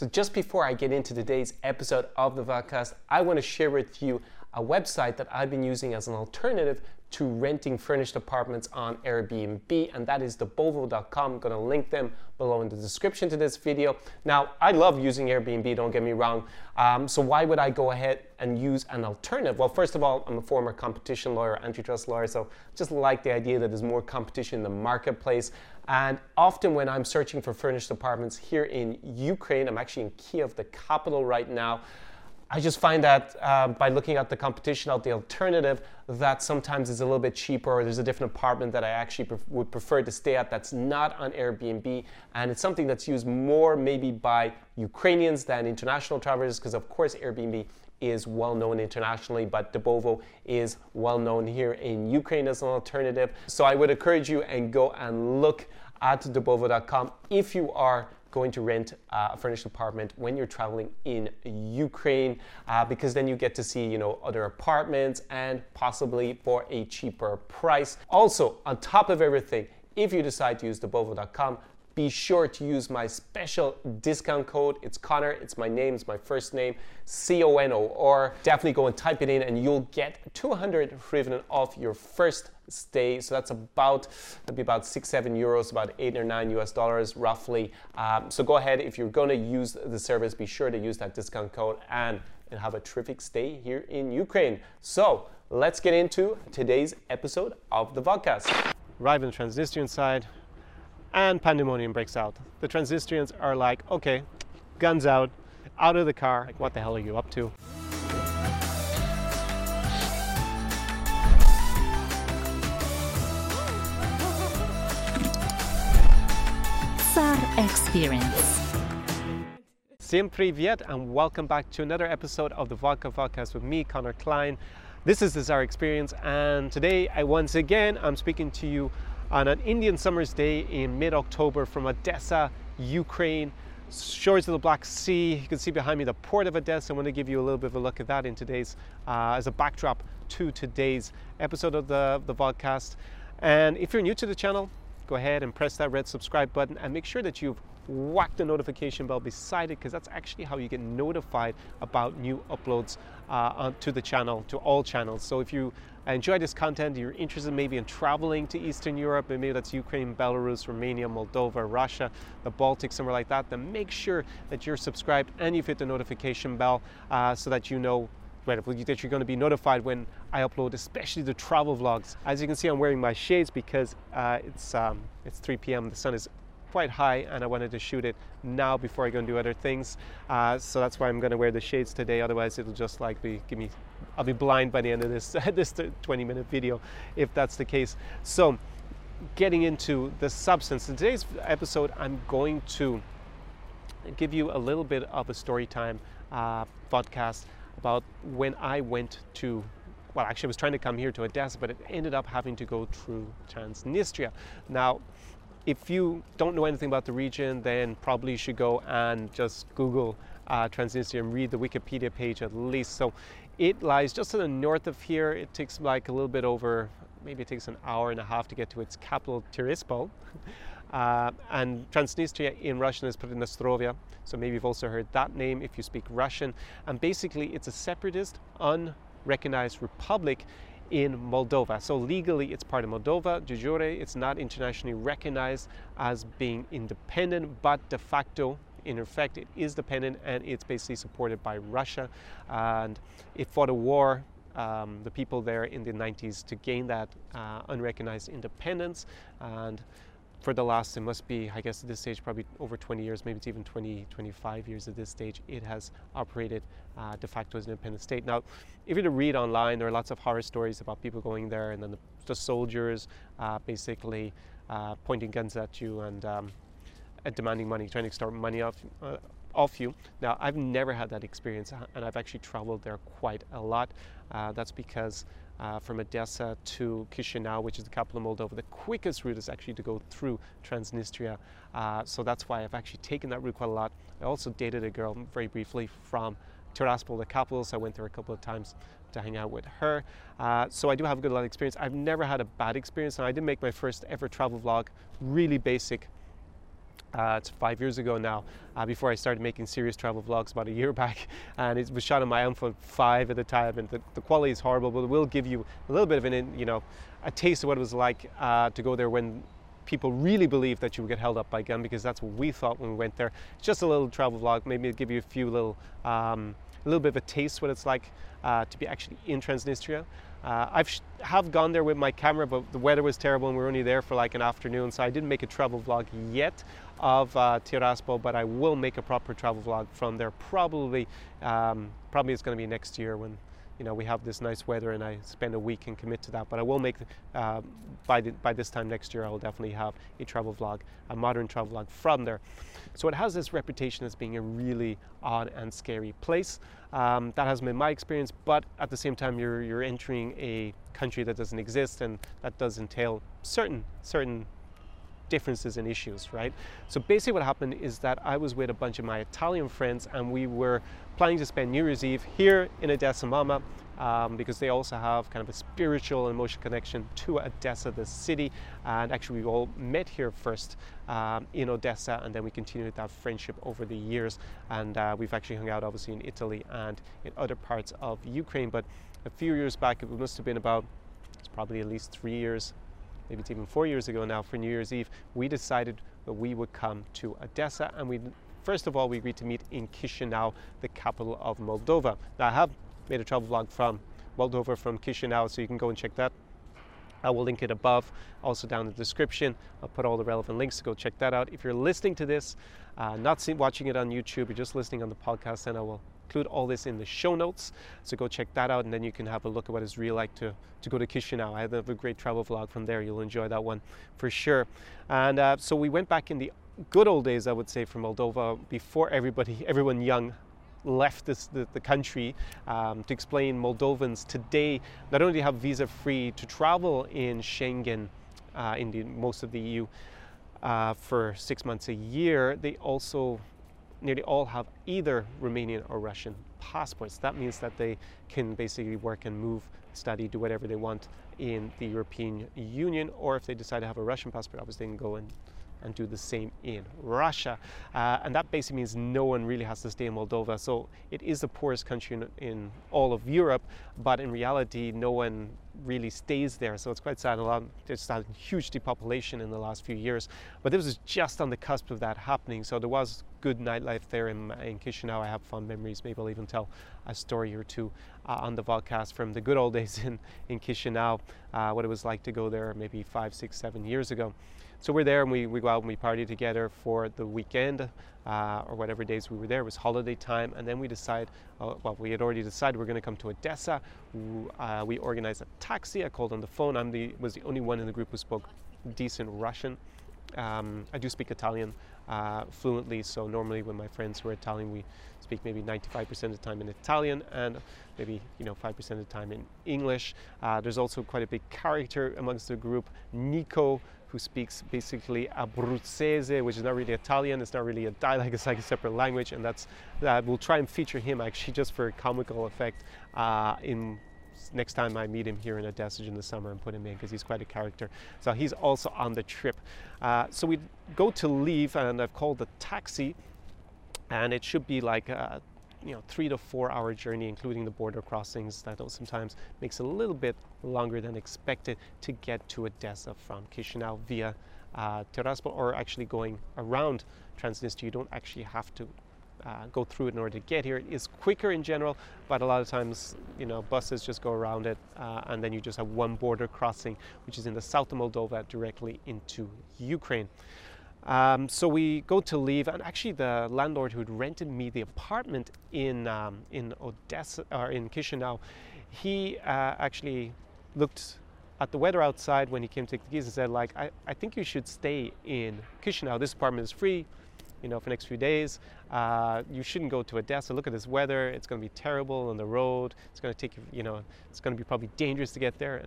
So, just before I get into today's episode of the podcast, I want to share with you a website that I've been using as an alternative to renting furnished apartments on Airbnb, and that is dobovo.com. I'm gonna link them below in the description to this video. Now, I love using Airbnb, don't get me wrong. Um, so why would I go ahead and use an alternative? Well, first of all, I'm a former competition lawyer, antitrust lawyer, so just like the idea that there's more competition in the marketplace. And often when I'm searching for furnished apartments here in Ukraine, I'm actually in Kiev, the capital right now. I just find that uh, by looking at the competition out the alternative, that sometimes is a little bit cheaper, or there's a different apartment that I actually would prefer to stay at that's not on Airbnb, and it's something that's used more maybe by Ukrainians than international travelers, because of course Airbnb is well known internationally, but Dobovo is well known here in Ukraine as an alternative. So I would encourage you and go and look at dobovo.com if you are going to rent uh, a furnished apartment when you're traveling in Ukraine uh, because then you get to see you know other apartments and possibly for a cheaper price. Also, on top of everything, if you decide to use dobovo.com, be sure to use my special discount code. It's Conor, it's my name, it's my first name, C O N O, or definitely go and type it in and you'll get 200 hryvnia off your first stay. So that's about, that'd be about six, seven euros, about eight or nine US dollars roughly. Um, so go ahead, if you're gonna use the service, be sure to use that discount code and, and have a terrific stay here in Ukraine. So let's get into today's episode of the podcast. Arrive on the Transnistrian side, and pandemonium breaks out. The Transnistrians are like, okay, guns out, out of the car, like, what the hell are you up to? Tsar Experience. Всем привет and welcome back to another episode of the Vodka Podcast with me, Conor Clyne. This is the Tsar Experience and today I once again I'm speaking to you on an Indian summer's day in mid-October from Odessa, Ukraine, shores of the Black Sea. You can see behind me the port of Odessa. I want to give you a little bit of a look at that in today's, uh, as a backdrop to today's episode of the, the podcast. And if you're new to the channel, go ahead and press that red subscribe button and make sure that you've whacked the notification bell beside it because that's actually how you get notified about new uploads uh, to the channel, to all channels. So if you enjoy this content, you're interested maybe in traveling to Eastern Europe, maybe that's Ukraine, Belarus, Romania, Moldova, Russia, the Baltic, somewhere like that, then make sure that you're subscribed and you've hit the notification bell uh, so that you know that you're going to be notified when I upload, especially the travel vlogs. As you can see, I'm wearing my shades because uh, it's um, it's 3 p.m. The sun is quite high and I wanted to shoot it now before I go and do other things. Uh, so that's why I'm going to wear the shades today. Otherwise, it'll just like be give me, I'll be blind by the end of this this 20 minute video, if that's the case. So, getting into the substance. In today's episode, I'm going to give you a little bit of a story time uh, podcast about when I went to well, actually, I was trying to come here to Odessa, but it ended up having to go through Transnistria. Now, if you don't know anything about the region, then probably you should go and just Google uh, Transnistria and read the Wikipedia page at least. So it lies just to the north of here. It takes like a little bit over, maybe it takes an hour and a half to get to its capital, Tiraspol. Uh, and Transnistria in Russian is put in Pridnestrovia, so maybe you've also heard that name if you speak Russian. And basically, it's a separatist, unrecognized republic in Moldova. So legally, it's part of Moldova. De jure, it's not internationally recognized as being independent, but de facto, in effect, it is dependent and it's basically supported by Russia. And it fought a war um, the people there in the 90s to gain that uh, unrecognized independence. And for the last, it must be, I guess at this stage, probably over 20 years, maybe it's even 20, 25 years at this stage, it has operated uh, de facto as an independent state. Now, if you to read online, there are lots of horror stories about people going there and then the, the soldiers uh, basically uh, pointing guns at you and, um, demanding money, trying to extort money off, uh, off you. Now, I've never had that experience and I've actually traveled there quite a lot. Uh, that's because uh, from Odessa to Chisinau, which is the capital of Moldova. The quickest route is actually to go through Transnistria. Uh, so that's why I've actually taken that route quite a lot. I also dated a girl very briefly from Tiraspol, the capital, so I went there a couple of times to hang out with her. Uh, so I do have a good lot of experience. I've never had a bad experience, and I did make my first ever travel vlog, really basic. Uh, it's five years ago now, uh, before I started making serious travel vlogs about a year back. And it was shot on my iPhone 5 at the time, and the, the quality is horrible, but it will give you a little bit of an, you know, a taste of what it was like uh, to go there when people really believed that you would get held up by gun, because that's what we thought when we went there. It's just a little travel vlog, maybe give you a few little, um, a little bit of a taste what it's like uh, to be actually in Transnistria. Uh, I've have gone there with my camera, but the weather was terrible and we were only there for like an afternoon, so I didn't make a travel vlog yet of uh, Tiraspol, but I will make a proper travel vlog from there. Probably, um, probably it's going to be next year when you know we have this nice weather and I spend a week and commit to that. But I will make uh, by the, by this time next year. I will definitely have a travel vlog, a modern travel vlog from there. So it has this reputation as being a really odd and scary place. Um, that has been my experience, but at the same time, you're, you're entering a country that doesn't exist, and that does entail certain certain differences and issues, right? So basically, what happened is that I was with a bunch of my Italian friends, and we were planning to spend New Year's Eve here in Odessa Mama. Um, because they also have kind of a spiritual and emotional connection to Odessa, the city. And actually, we all met here first um, in Odessa, and then we continued that friendship over the years. And uh, we've actually hung out, obviously, in Italy and in other parts of Ukraine. But a few years back, it must have been about, it's probably at least three years, maybe it's even four years ago now, for New Year's Eve, we decided that we would come to Odessa and we First of all, we agreed to meet in Chisinau, the capital of Moldova. Now, I have made a travel vlog from Moldova, from Chisinau, so you can go and check that. I will link it above, also down in the description. I'll put all the relevant links to go check that out. If you're listening to this, uh, not see, watching it on YouTube, you're just listening on the podcast, then I will include all this in the show notes. So go check that out, and then you can have a look at what it's really like to, to go to Chisinau. I have a great travel vlog from there. You'll enjoy that one for sure. And uh, so we went back in the good old days, I would say, from Moldova before everybody, everyone young left this, the, the country um, to explain Moldovans today not only have visa free to travel in Schengen, uh, in the, most of the EU, uh, for six months a year, they also nearly all have either Romanian or Russian passports. That means that they can basically work and move, study, do whatever they want in the European Union, or if they decide to have a Russian passport, obviously they can go and and do the same in Russia. Uh, and that basically means no one really has to stay in Moldova. So it is the poorest country in, in, all of Europe, but in reality, no one really stays there. So it's quite sad. A lot, there's a huge depopulation in the last few years. But this was just on the cusp of that happening. So there was good nightlife there in, in Chisinau. I have fond memories. Maybe I'll even tell a story or two uh, on the podcast from the good old days in, in Chisinau, uh, what it was like to go there maybe five, six, seven years ago. So we're there and we, we go out and we party together for the weekend uh, or whatever days we were there. It was holiday time. And then we decide, uh, well, we had already decided we're going to come to Odessa. Uh, we organized a taxi. I called on the phone. I was the only one in the group who spoke decent Russian. Um, I do speak Italian uh, fluently, so normally when my friends who are Italian, we speak maybe 95% of the time in Italian and maybe you know 5% of the time in English. Uh, there's also quite a big character amongst the group, Nico, who speaks basically Abruzzese, which is not really Italian, it's not really a dialect, it's like a separate language, and that's that. We'll try and feature him actually just for a comical effect uh, in next time I meet him here in Odessa in the summer and put him in because he's quite a character. So he's also on the trip. Uh, so we go to leave, and I've called the taxi, and it should be like a you know three to four hour journey, including the border crossings. That sometimes makes a little bit longer than expected to get to Odessa from Chisinau via uh, Tiraspol, or actually going around Transnistria. You don't actually have to uh, go through it in order to get here. It is quicker in general, but a lot of times, you know, buses just go around it, uh, and then you just have one border crossing, which is in the south of Moldova, directly into Ukraine. Um, so we go to leave, and actually, the landlord who had rented me the apartment in um, in Odessa or in Chisinau, he uh, actually looked at the weather outside when he came to take the keys and said, like, I, I think you should stay in Chisinau. This apartment is free you know, for the next few days. Uh, you shouldn't go to Odessa. Look at this weather. It's going to be terrible on the road. It's going to take, you, you know, it's going to be probably dangerous to get there.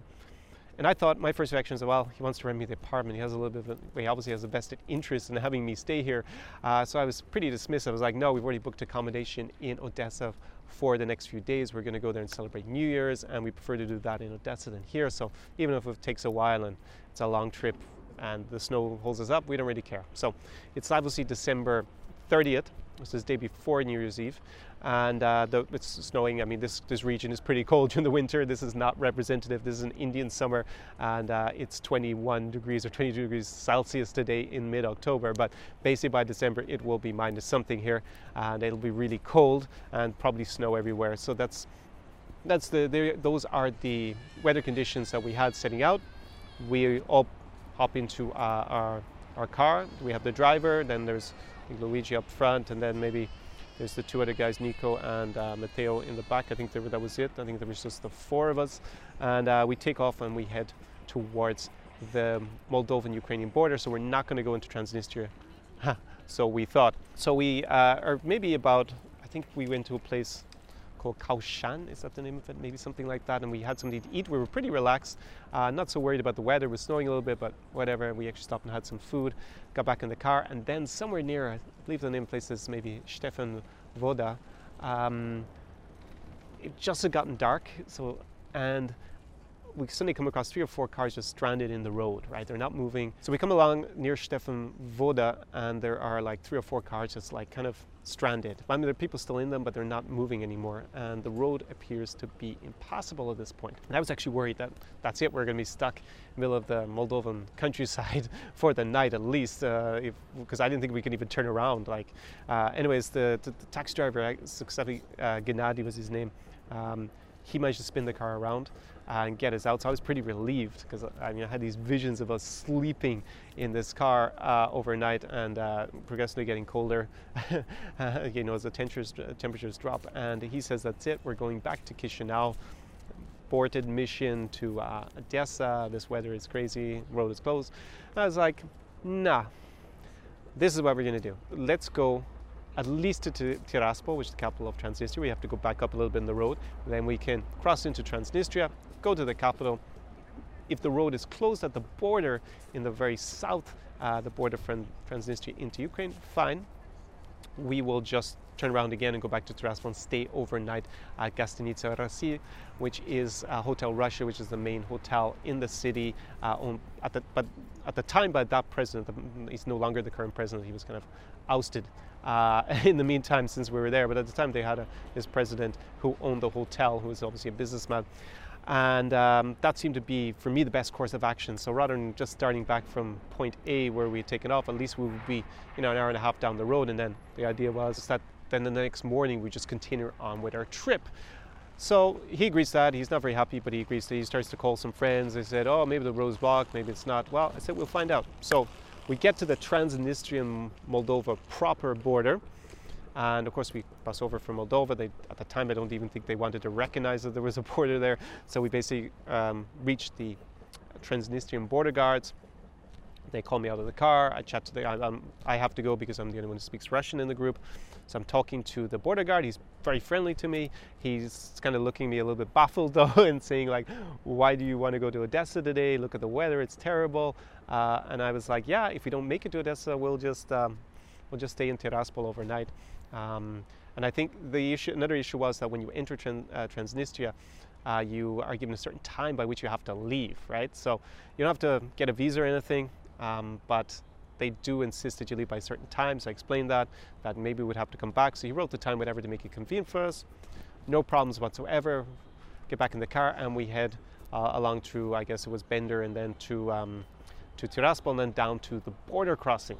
And I thought my first reaction was, well, he wants to rent me the apartment. He has a little bit of, a, he obviously has a vested interest in having me stay here. Uh, so I was pretty dismissive. I was like, no, we've already booked accommodation in Odessa for the next few days. We're going to go there and celebrate New Year's, and we prefer to do that in Odessa than here. So even if it takes a while and it's a long trip, and the snow holds us up, we don't really care. So it's obviously December 30th, this is the day before New Year's Eve, and uh, it's snowing. I mean, this, this region is pretty cold during the winter. This is not representative. This is an Indian summer, and uh, it's 21 degrees or 22 degrees Celsius today in mid October. But basically, by December, it will be minus something here, and it'll be really cold and probably snow everywhere. So that's that's the, the those are the weather conditions that we had setting out. We all hop into uh, our our car. We have the driver. Then there's Luigi up front, and then maybe there's the two other guys, Nico and uh, Matteo, in the back. I think that was it. I think there was just the four of us. And uh, we take off and we head towards the Moldovan Ukrainian border. So we're not going to go into Transnistria. so we thought. So we uh, are maybe about, I think we went to a place called Causeni, is that the name of it? Maybe something like that. And we had something to eat. We were pretty relaxed, uh, not so worried about the weather. It was snowing a little bit, but whatever. We actually stopped and had some food, got back in the car, and then somewhere near, I believe the name of the place is maybe Stefan Voda. Um, it just had gotten dark, so and we suddenly come across three or four cars just stranded in the road, right? They're not moving. So we come along near Stefan Voda and there are like three or four cars just like kind of stranded. I mean, there are people still in them, but they're not moving anymore. And the road appears to be impassable at this point. And I was actually worried that that's it, we're going to be stuck in the middle of the Moldovan countryside for the night at least, because uh, I didn't think we could even turn around. Like, uh, anyways, the, the, the, taxi driver, uh, Gennady was his name, um, he managed to spin the car around and get us out. So I was pretty relieved because I mean I had these visions of us sleeping in this car uh, overnight and uh, progressively getting colder, you know, as the temperatures temperatures drop. And he says that's it. We're going back to Chisinau. Aborted mission to uh, Odessa. This weather is crazy. Road is closed. I was like, nah. This is what we're gonna do. Let's go at least to Tiraspol, which is the capital of Transnistria. We have to go back up a little bit in the road. Then we can cross into Transnistria, go to the capital. If the road is closed at the border in the very south, uh, the border from Transnistria into Ukraine, fine. We will just turn around again and go back to Tiraspol and stay overnight at Gastinica Rasi, which is uh, Hotel Russia, which is the main hotel in the city. Uh, on, at the, but at the time, by that president, he's no longer the current president. He was kind of ousted uh, in the meantime since we were there. But at the time, they had a, this president who owned the hotel, who was obviously a businessman. And um, that seemed to be, for me, the best course of action. So rather than just starting back from point A where we had taken off, at least we would be, you know, an hour and a half down the road. And then the idea was that then the next morning we just continue on with our trip. So he agrees to that. He's not very happy, but he agrees to. He starts to call some friends. They said, "Oh, maybe the road's blocked. Maybe it's not." Well, I said, "We'll find out." So we get to the Transnistrian Moldova proper border. And of course, we pass over from Moldova. They, at the time, I don't even think they wanted to recognize that there was a border there. So we basically um, reached the Transnistrian border guards. They call me out of the car. I chat to the. I, I have to go because I'm the only one who speaks Russian in the group. So I'm talking to the border guard. He's very friendly to me. He's kind of looking me a little bit baffled though, and saying like, "Why do you want to go to Odessa today? Look at the weather; it's terrible." Uh, and I was like, "Yeah, if we don't make it to Odessa, we'll just um, we'll just stay in Tiraspol overnight." Um, and I think the issue, another issue was that when you enter Tran- uh, Transnistria, uh, you are given a certain time by which you have to leave, right? So you don't have to get a visa or anything, um, but they do insist that you leave by certain times. I explained that, that maybe we'd have to come back. So he wrote the time, whatever, to make it convenient for us. No problems whatsoever. Get back in the car and we head uh, along through, I guess it was Bender and then to, um, to Tiraspol and then down to the border crossing.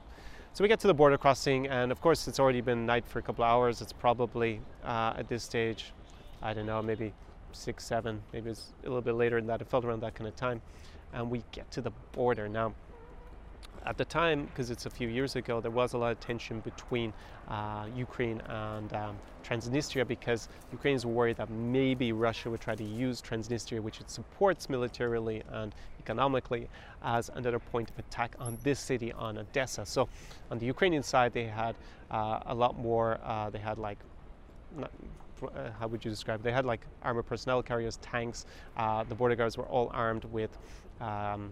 So we get to the border crossing, and of course, it's already been night for a couple hours. It's probably uh, at this stage, I don't know, maybe six, seven, maybe it's a little bit later than that. It felt around that kind of time. And we get to the border. Now, at the time, because it's a few years ago, there was a lot of tension between uh, Ukraine and um, Transnistria because Ukrainians were worried that maybe Russia would try to use Transnistria, which it supports militarily and economically, as another point of attack on this city, on Odessa. So, on the Ukrainian side, they had uh, a lot more. Uh, they had like. Not, uh, how would you describe? They had like armored personnel carriers, tanks. Uh, the border guards were all armed with um,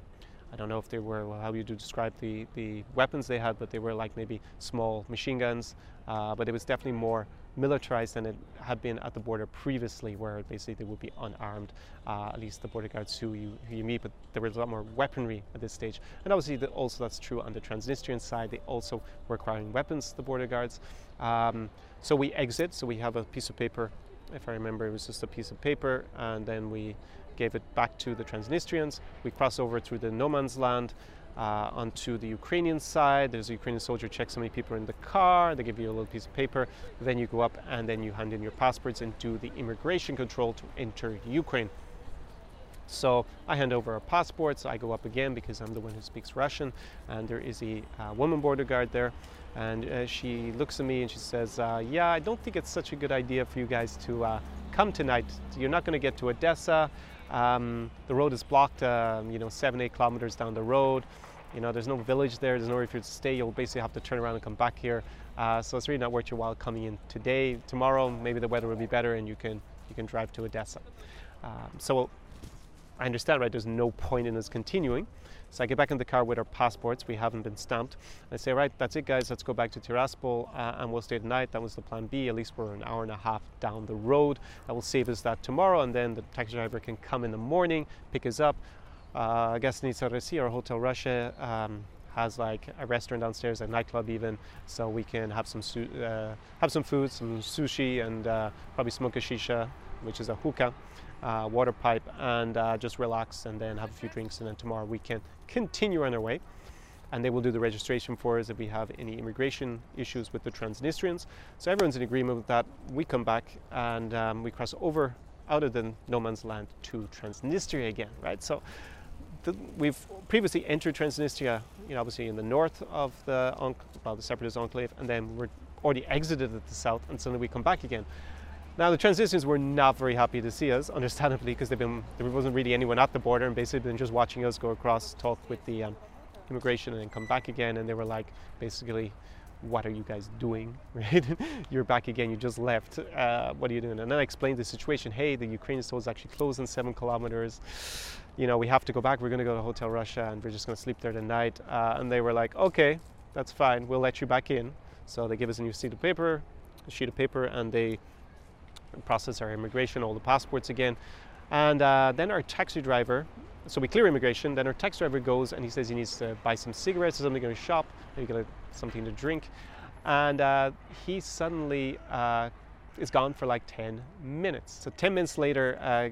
I don't know if they were, how you describe the, the weapons they had, but they were like maybe small machine guns. Uh, but it was definitely more militarized than it had been at the border previously, where basically they would be unarmed, uh, at least the border guards who you, who you meet, but there was a lot more weaponry at this stage. And obviously, the, also that's true on the Transnistrian side. They also were acquiring weapons, the border guards. Um, so we exit, so we have a piece of paper, if I remember, it was just a piece of paper, and then we gave it back to the Transnistrians. We cross over through the no man's land uh, onto the Ukrainian side. There's a Ukrainian soldier checks how many people are in the car. They give you a little piece of paper. Then you go up and then you hand in your passports and do the immigration control to enter Ukraine. So I hand over our passports. I go up again because I'm the one who speaks Russian, and there is a uh, woman border guard there, and uh, she looks at me and she says, uh, "Yeah, I don't think it's such a good idea for you guys to uh, come tonight. You're not going to get to Odessa. Um, the road is blocked, um, you know, seven, eight kilometers down the road. You know, there's no village there. There's nowhere for you to stay. You'll basically have to turn around and come back here. Uh, so it's really not worth your while coming in today. Tomorrow, maybe the weather will be better and you can you can drive to Odessa. Um, so I understand, right? There's no point in us continuing. So I get back in the car with our passports. We haven't been stamped. I say, right, that's it, guys. Let's go back to Tiraspol uh, and we'll stay the night. That was the plan B. At least we're an hour and a half down the road. That will save us that tomorrow. And then the taxi driver can come in the morning, pick us up. Uh, Gasnitsa Resi or Hotel Russia um, has like a restaurant downstairs, a nightclub even, so we can have some uh, have some food, some sushi, and uh, probably smoke a shisha, which is a hookah uh, water pipe and uh, just relax and then have a few drinks and then tomorrow we can continue on our way and they will do the registration for us if we have any immigration issues with the Transnistrians. So everyone's in agreement with that. We come back and um, we cross over out of the no man's land to Transnistria again, right? So the, we've previously entered Transnistria, you know, obviously in the north of the, well, the separatist enclave, and then we're already exited at the south, and suddenly we come back again. Now, the Transnistrians were not very happy to see us, understandably, because there wasn't really anyone at the border and basically been just watching us go across, talk with the um, immigration, and then come back again. And they were like, basically, what are you guys doing? Right? You're back again. You just left. Uh, what are you doing? And then I explained the situation. Hey, the Ukrainian store is actually closed in seven kilometers. You know, we have to go back. We're going to go to Hotel Russia, and we're just going to sleep there tonight. Uh, and they were like, okay, that's fine. We'll let you back in. So they give us a new sheet of paper, a sheet of paper, and they process our immigration, all the passports again. And uh, then our taxi driver, so we clear immigration, then our taxi driver goes and he says he needs to buy some cigarettes or something in a shop, maybe get something to drink. And uh, he suddenly uh, is gone for like 10 minutes. So 10 minutes later, uh,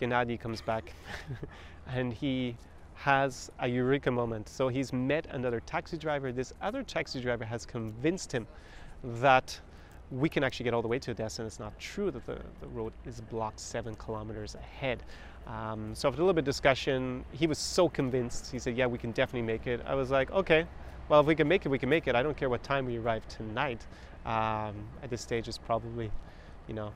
Gennady comes back and he has a eureka moment. So he's met another taxi driver. This other taxi driver has convinced him that we can actually get all the way to Odessa, and it's not true that the, the road is blocked seven kilometers ahead. Um, so after a little bit of discussion, he was so convinced. He said, "Yeah, we can definitely make it." I was like, "Okay, well, if we can make it, we can make it. I don't care what time we arrive tonight. Um, at this stage, it's probably, you know,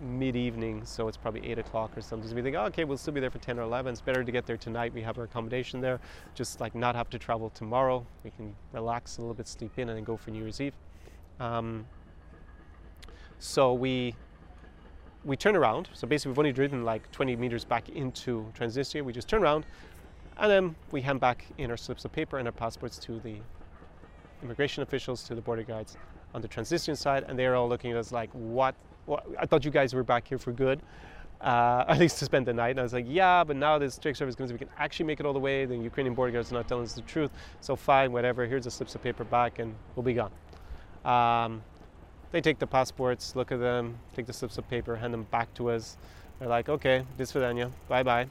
mid-evening, so it's probably eight o'clock or something. So we think, oh, okay, we'll still be there for ten or eleven. It's better to get there tonight. We have our accommodation there, just like not have to travel tomorrow. We can relax a little bit, sleep in, and then go for New Year's Eve." Um, so we we turn around. So basically, we've only driven like 20 meters back into Transnistria. We just turn around, and then we hand back in our slips of paper and our passports to the immigration officials, to the border guards on the Transnistrian side, and they're all looking at us like, "What? what? I thought you guys were back here for good." Uh, at least to spend the night. And I was like, yeah, but now this trick service comes, we can actually make it all the way. The Ukrainian border guards are not telling us the truth. So fine, whatever. Here's the slips of paper back, and we'll be gone. Um, they take the passports, look at them, take the slips of paper, hand them back to us. They're like, okay, this Vidania, bye bye.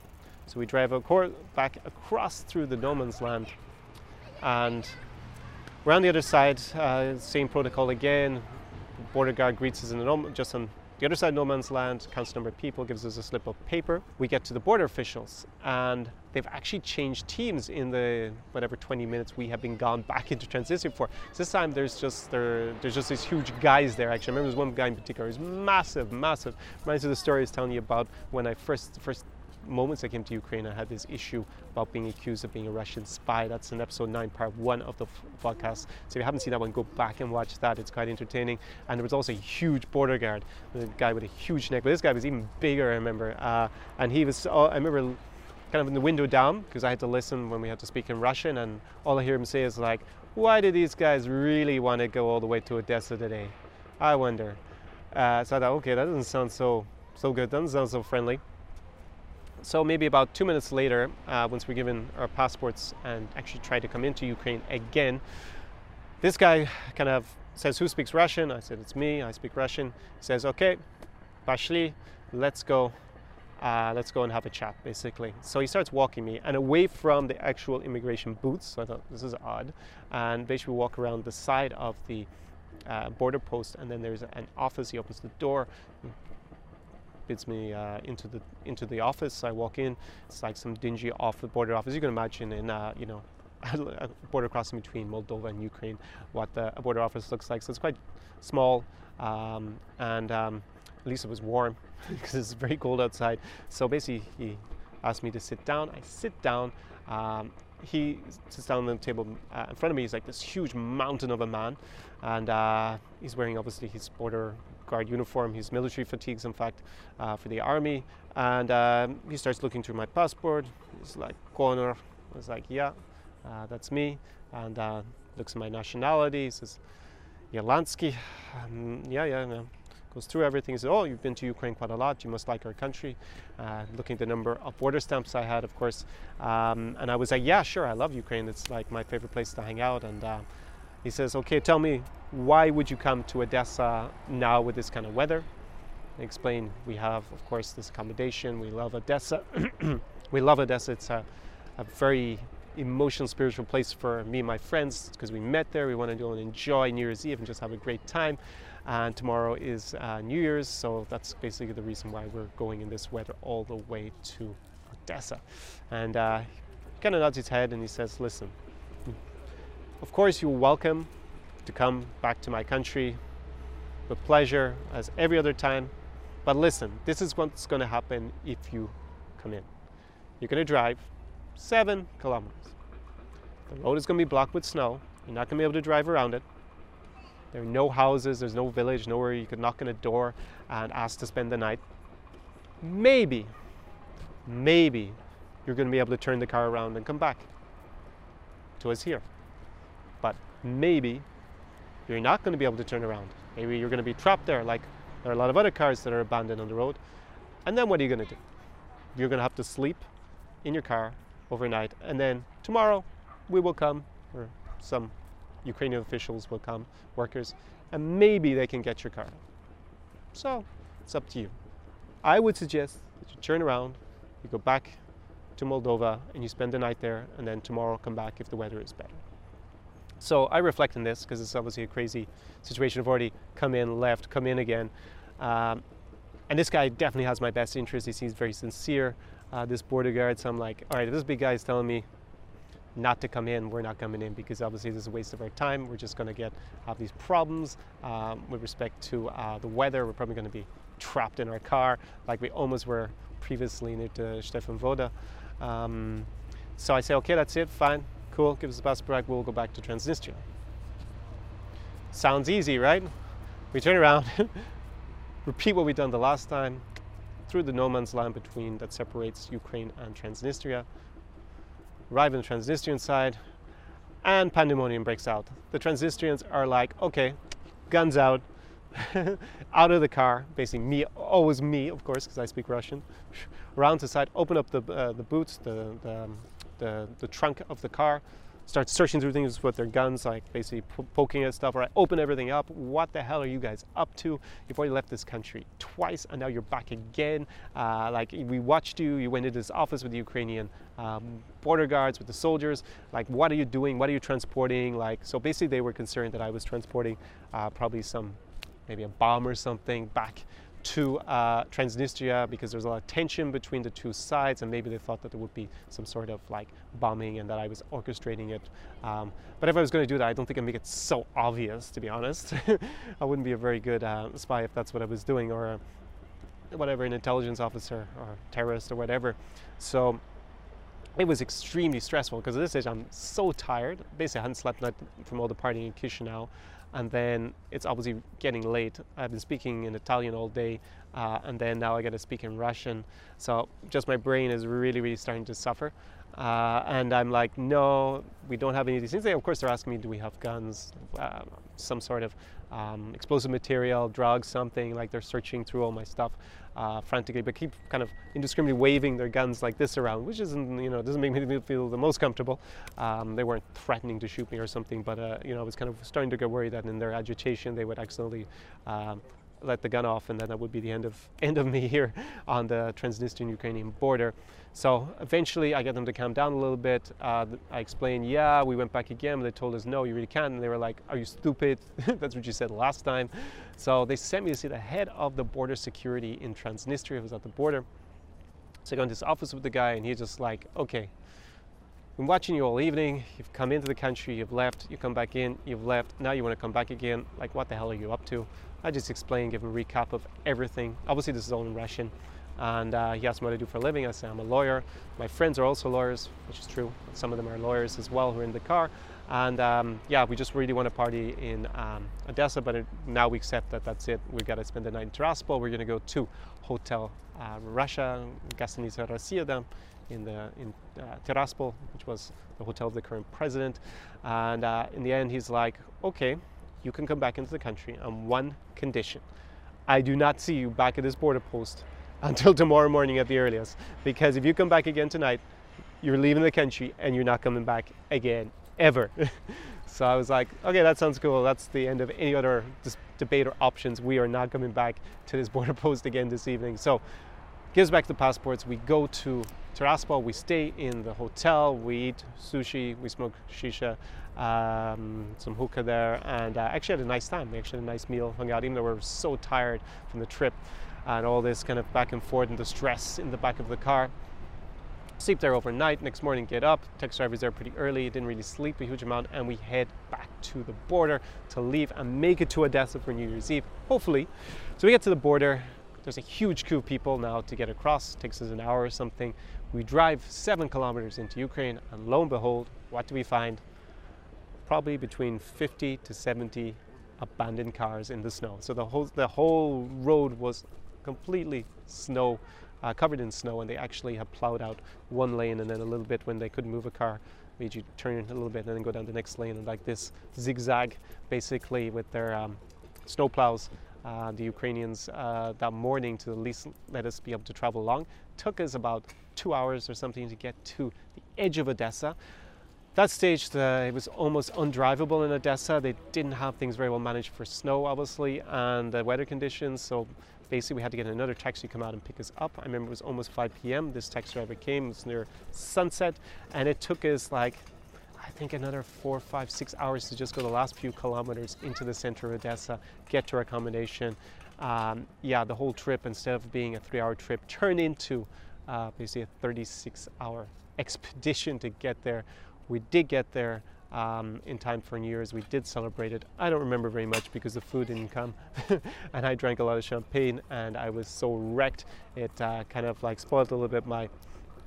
So we drive back across through the no man's land, and we're on the other side. Uh, same protocol again. Border guard greets us in the no, just on the other side, no man's land, counts number of people, gives us a slip of paper. We get to the border officials, and they've actually changed teams in the whatever 20 minutes we have been gone back into Transnistria for. So this time, there's just there, there's just these huge guys there. Actually, I remember there's one guy in particular. He's massive, massive. Reminds me of the story I was telling you about when I first first moments I came to Ukraine, I had this issue about being accused of being a Russian spy. That's in episode 9, part 1 of the podcast. So if you haven't seen that one, go back and watch that. It's quite entertaining. And there was also a huge border guard, the guy with a huge neck. But this guy was even bigger, I remember. Uh, and he was, uh, I remember kind of in the window down because I had to listen when we had to speak in Russian. And all I hear him say is like, why do these guys really want to go all the way to Odessa today? I wonder. Uh, so I thought, okay, that doesn't sound so so good. Doesn't sound so friendly. So maybe about two minutes later, uh, once we're given our passports and actually try to come into Ukraine again, this guy kind of says, "Who speaks Russian?" I said, "It's me. I speak Russian." He says, "Okay, pashli, let's go." Uh, let's go and have a chat, basically. So he starts walking me and away from the actual immigration booths. So I thought this is odd, and basically walk around the side of the uh, border post, and then there's an office. He opens the door, bids me uh, into the into the office. I walk in. It's like some dingy office, border office. You can imagine in uh, you know a border crossing between Moldova and Ukraine, what the border office looks like. So it's quite small, um, and um, at least it was warm because it's very cold outside. So basically, he asked me to sit down. I sit down. Um, he sits down on the table uh, in front of me. He's like this huge mountain of a man, and uh, he's wearing obviously his border guard uniform, his military fatigues, in fact, uh, for the army. And um, he starts looking through my passport. He's like, Conor. I was like, yeah, uh, that's me. And uh, looks at my nationality. He says, Yelansky. Um, yeah, yeah, no. Goes through everything. He says, oh, you've been to Ukraine quite a lot. You must like our country. Uh, looking at the number of border stamps I had, of course. Um, and I was like, yeah, sure, I love Ukraine. It's like my favorite place to hang out. And uh, he says, okay, tell me, why would you come to Odessa now with this kind of weather? I explain, we have, of course, this accommodation. We love Odessa. we love Odessa. It's a, a very emotional, spiritual place for me and my friends because we met there. We want to go and enjoy New Year's Eve and just have a great time. And tomorrow is uh, New Year's, so that's basically the reason why we're going in this weather all the way to Odessa. And uh, he kind of nods his head and he says, Listen, of course, you're welcome to come back to my country with pleasure as every other time. But listen, this is what's going to happen if you come in. You're going to drive seven kilometers. The road is going to be blocked with snow. You're not going to be able to drive around it. There are no houses, there's no village, nowhere you could knock on a door and ask to spend the night. Maybe, maybe you're going to be able to turn the car around and come back to us here maybe you're not going to be able to turn around. Maybe you're going to be trapped there, like there are a lot of other cars that are abandoned on the road. And then what are you going to do? You're going to have to sleep in your car overnight, and then tomorrow we will come, or some Ukrainian officials will come, workers, and maybe they can get your car. So it's up to you. I would suggest that you turn around, you go back to Moldova, and you spend the night there, and then tomorrow come back if the weather is better. So I reflect on this because it's obviously a crazy situation. I've already come in, left, come in again. Um, and this guy definitely has my best interest. He seems very sincere. Uh, this border guard, so I'm like, all right, if this big guy is telling me not to come in, we're not coming in because obviously this is a waste of our time. We're just going to get have these problems um, with respect to uh, the weather. We're probably going to be trapped in our car like we almost were previously near to Stefan Voda. Um, so I say, okay, that's it, fine. Cool, give us the bus back, we'll go back to Transnistria. Sounds easy, right? We turn around, repeat what we've done the last time, through the no man's land between that separates Ukraine and Transnistria, arrive in the Transnistrian side, and pandemonium breaks out. The Transnistrians are like, okay, guns out, out of the car, basically me, always me, of course, because I speak Russian, around the side, open up the, uh, the boots, the, the um, the, the trunk of the car, start searching through things with their guns, like basically poking at stuff, or I open everything up. What the hell are you guys up to? You've already left this country twice, and now you're back again. Uh, like we watched you, you went into this office with the Ukrainian um, border guards, with the soldiers. Like, what are you doing? What are you transporting? Like, so basically, they were concerned that I was transporting uh, probably some, maybe a bomb or something back to uh, Transnistria because there's a lot of tension between the two sides, and maybe they thought that there would be some sort of like bombing and that I was orchestrating it. Um, but if I was going to do that, I don't think I'd make it so obvious, to be honest. I wouldn't be a very good uh, spy if that's what I was doing, or uh, whatever, an intelligence officer or terrorist or whatever. So it was extremely stressful because at this stage I'm so tired. Basically, I hadn't slept from all the partying in Chisinau and then it's obviously getting late. I've been speaking in Italian all day, uh, and then now I got to speak in Russian. So just my brain is really, really starting to suffer. Uh, and I'm like, no, we don't have any of these things. They, of course, they're asking me, do we have guns, uh, some sort of um, explosive material, drugs, something. Like they're searching through all my stuff uh, frantically, but keep kind of indiscriminately waving their guns like this around, which isn't, you know, doesn't make me feel the most comfortable. Um, they weren't threatening to shoot me or something, but uh, you know, I was kind of starting to get worried that in their agitation they would accidentally. Um, let the gun off, and then that would be the end of end of me here on the Transnistrian Ukrainian border. So eventually, I got them to calm down a little bit. Uh, I explained, yeah, we went back again, they told us, no, you really can't. And they were like, are you stupid? That's what you said last time. So they sent me to see the head of the border security in Transnistria, who was at the border. So I go into his office with the guy, and he's just like, okay, been watching you all evening. You've come into the country, you've left, you come back in, you've left. Now you want to come back again. Like, what the hell are you up to? I just explained, gave him a recap of everything. Obviously, this is all in Russian. And uh, he asked me what I do for a living. I said, I'm a lawyer. My friends are also lawyers, which is true. Some of them are lawyers as well who are in the car. And um, yeah, we just really want to party in um, Odessa, but it, now we accept that that's it. We've got to spend the night in Tiraspol. We're going to go to Hotel uh, Russia, Gastanica Rossiyadam, in, the, in uh, Tiraspol, which was the hotel of the current president. And uh, in the end, he's like, okay, you can come back into the country on one condition. I do not see you back at this border post until tomorrow morning at the earliest. Because if you come back again tonight, you're leaving the country and you're not coming back again, ever. so I was like, okay, that sounds cool. That's the end of any other debate or options. We are not coming back to this border post again this evening. So gives back the passports. We go to Tiraspol. We stay in the hotel. We eat sushi. We smoke shisha, um, some hookah there, and uh, actually had a nice time. We actually had a nice meal, hung out, even though we were so tired from the trip and all this kind of back and forth and the stress in the back of the car. Sleep there overnight. Next morning, get up. Taxi driver's there pretty early. Didn't really sleep a huge amount, and we head back to the border to leave and make it to Odessa for New Year's Eve, hopefully. So we get to the border. There's a huge queue of people now to get across. It takes us an hour or something. We drive seven kilometers into Ukraine, and lo and behold, what do we find? Probably between 50 to 70 abandoned cars in the snow. So the whole the whole road was completely snow, uh, covered in snow, and they actually have plowed out one lane and then a little bit when they couldn't move a car, made you turn a little bit and then go down the next lane and like this zigzag, basically with their um, snow plows. Uh, the Ukrainians uh, that morning to at least let us be able to travel along. Took us about two hours or something to get to the edge of Odessa that stage, the, it was almost undrivable in Odessa. They didn't have things very well managed for snow, obviously, and the weather conditions. So basically, we had to get another taxi to come out and pick us up. I remember it was almost 5 p.m. This taxi driver came. It was near sunset, and it took us like I think another four, five, six hours to just go the last few kilometers into the center of Odessa, get to our accommodation. Um, yeah, the whole trip, instead of being a three-hour trip, turned into uh, basically a 36-hour expedition to get there we did get there um, in time for New Year's. We did celebrate it. I don't remember very much because the food didn't come, and I drank a lot of champagne, and I was so wrecked. It uh, kind of like spoiled a little bit my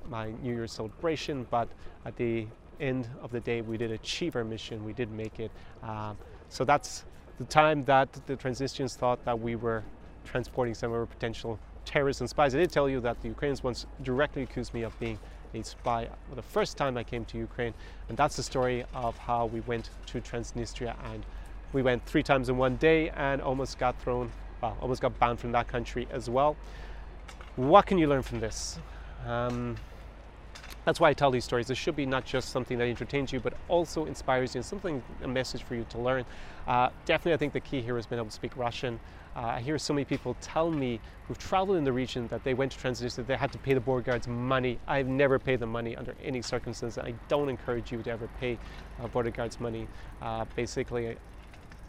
my New Year's celebration. But at the end of the day, we did achieve our mission. We did make it. Um, so that's the time that the Transnistrians thought that we were transporting some of our potential terrorists and spies. I did tell you that the Ukrainians once directly accused me of being a spy the first time I came to Ukraine. And that's the story of how we went to Transnistria and we went three times in one day and almost got thrown, well, almost got banned from that country as well. What can you learn from this? Um, that's why I tell these stories. This should be not just something that entertains you, but also inspires you and something, a message for you to learn. Uh, definitely, I think the key here has been able to speak Russian. Uh, I hear so many people tell me who've traveled in the region that they went to Transnistria, they had to pay the border guards money. I've never paid them money under any circumstance. I don't encourage you to ever pay uh, border guards money. Uh, basically,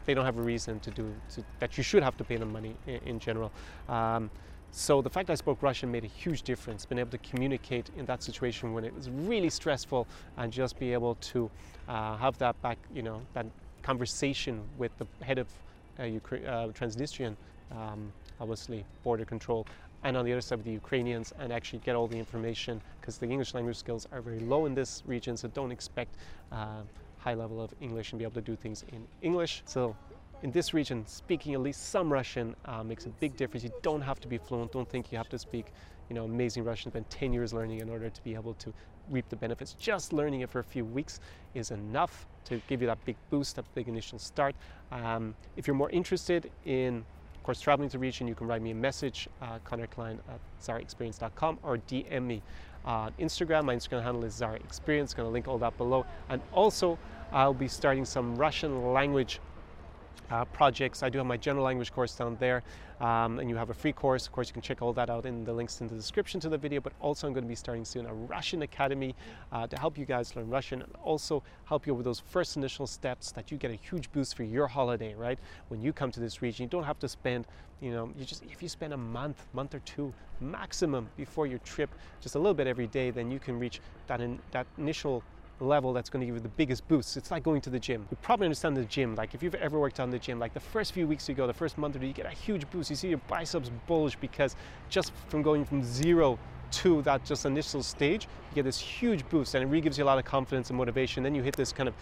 they don't have a reason to do to, that. You should have to pay them money in, in general. Um, so the fact I spoke Russian made a huge difference. Being able to communicate in that situation when it was really stressful, and just be able to uh, have that back, you know, that conversation with the head of uh, Ukra- uh, Transnistrian, um, obviously border control, and on the other side of the Ukrainians, and actually get all the information because the English language skills are very low in this region, so don't expect uh, high level of English and be able to do things in English. So in this region, speaking at least some Russian uh, makes a big difference. You don't have to be fluent. Don't think you have to speak, you know, amazing Russian. Spend 10 years learning in order to be able to reap the benefits. Just learning it for a few weeks is enough to give you that big boost, that big initial start. Um, if you're more interested in of course, traveling to the region, you can write me a message, uh, Conor Clyne at czarexperience.com or DM me on Instagram. My Instagram handle is Czar Experience. Going to link all that below. And also, I'll be starting some Russian language uh, projects. I do have my general language course down there, um, and you have a free course. Of course, you can check all that out in the links in the description to the video. But also, I'm going to be starting soon a Russian Academy uh, to help you guys learn Russian and also help you with those first initial steps that you get a huge boost for your holiday. Right when you come to this region, you don't have to spend, you know, you just if you spend a month, month or two maximum before your trip, just a little bit every day, then you can reach that in, that initial level that's going to give you the biggest boost. It's like going to the gym. You probably understand the gym. Like if you've ever worked on the gym, like the first few weeks you go, the first month or two, you get a huge boost. You see your biceps bulge because just from going from zero to that just initial stage, you get this huge boost and it really gives you a lot of confidence and motivation. Then you hit this kind of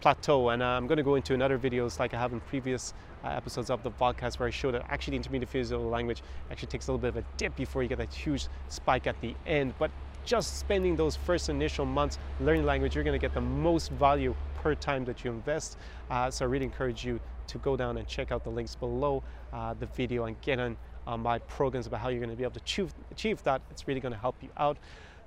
plateau and uh, I'm going to go into another videos like I have in previous uh, episodes of the podcast where I show that actually the intermediate physical language actually takes a little bit of a dip before you get that huge spike at the end but just spending those first initial months learning language, you're going to get the most value per time that you invest. Uh, so I really encourage you to go down and check out the links below uh, the video and get on, on my programs about how you're going to be able to achieve, achieve that. It's really going to help you out.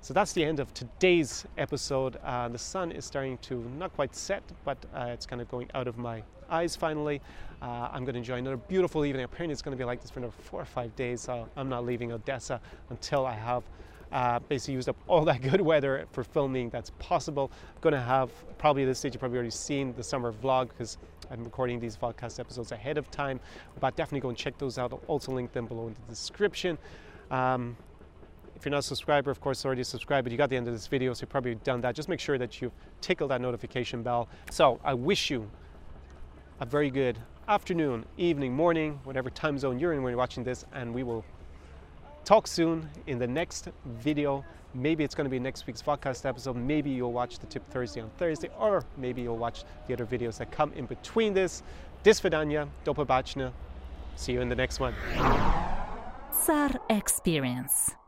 So that's the end of today's episode. Uh, the sun is starting to not quite set, but uh, it's kind of going out of my eyes finally. Uh, I'm going to enjoy another beautiful evening. Apparently, it's going to be like this for another four or five days. So I'm not leaving Odessa until I have uh, basically used up all that good weather for filming that's possible. I'm to have, probably at this stage, you've probably already seen the summer vlog because I'm recording these podcast episodes ahead of time. But definitely go and check those out. I'll also link them below in the description. Um, if you're not a subscriber, of course, already subscribed, but you got the end of this video, so you've probably done that. Just make sure that you tickle that notification bell. So I wish you a very good afternoon, evening, morning, whatever time zone you're in when you're watching this, and we will talk soon in the next video. Maybe it's going to be next week's podcast episode. Maybe you'll watch the tip Thursday on Thursday, or maybe you'll watch the other videos that come in between this. Disvidania, do See you in the next one. Czar Experience.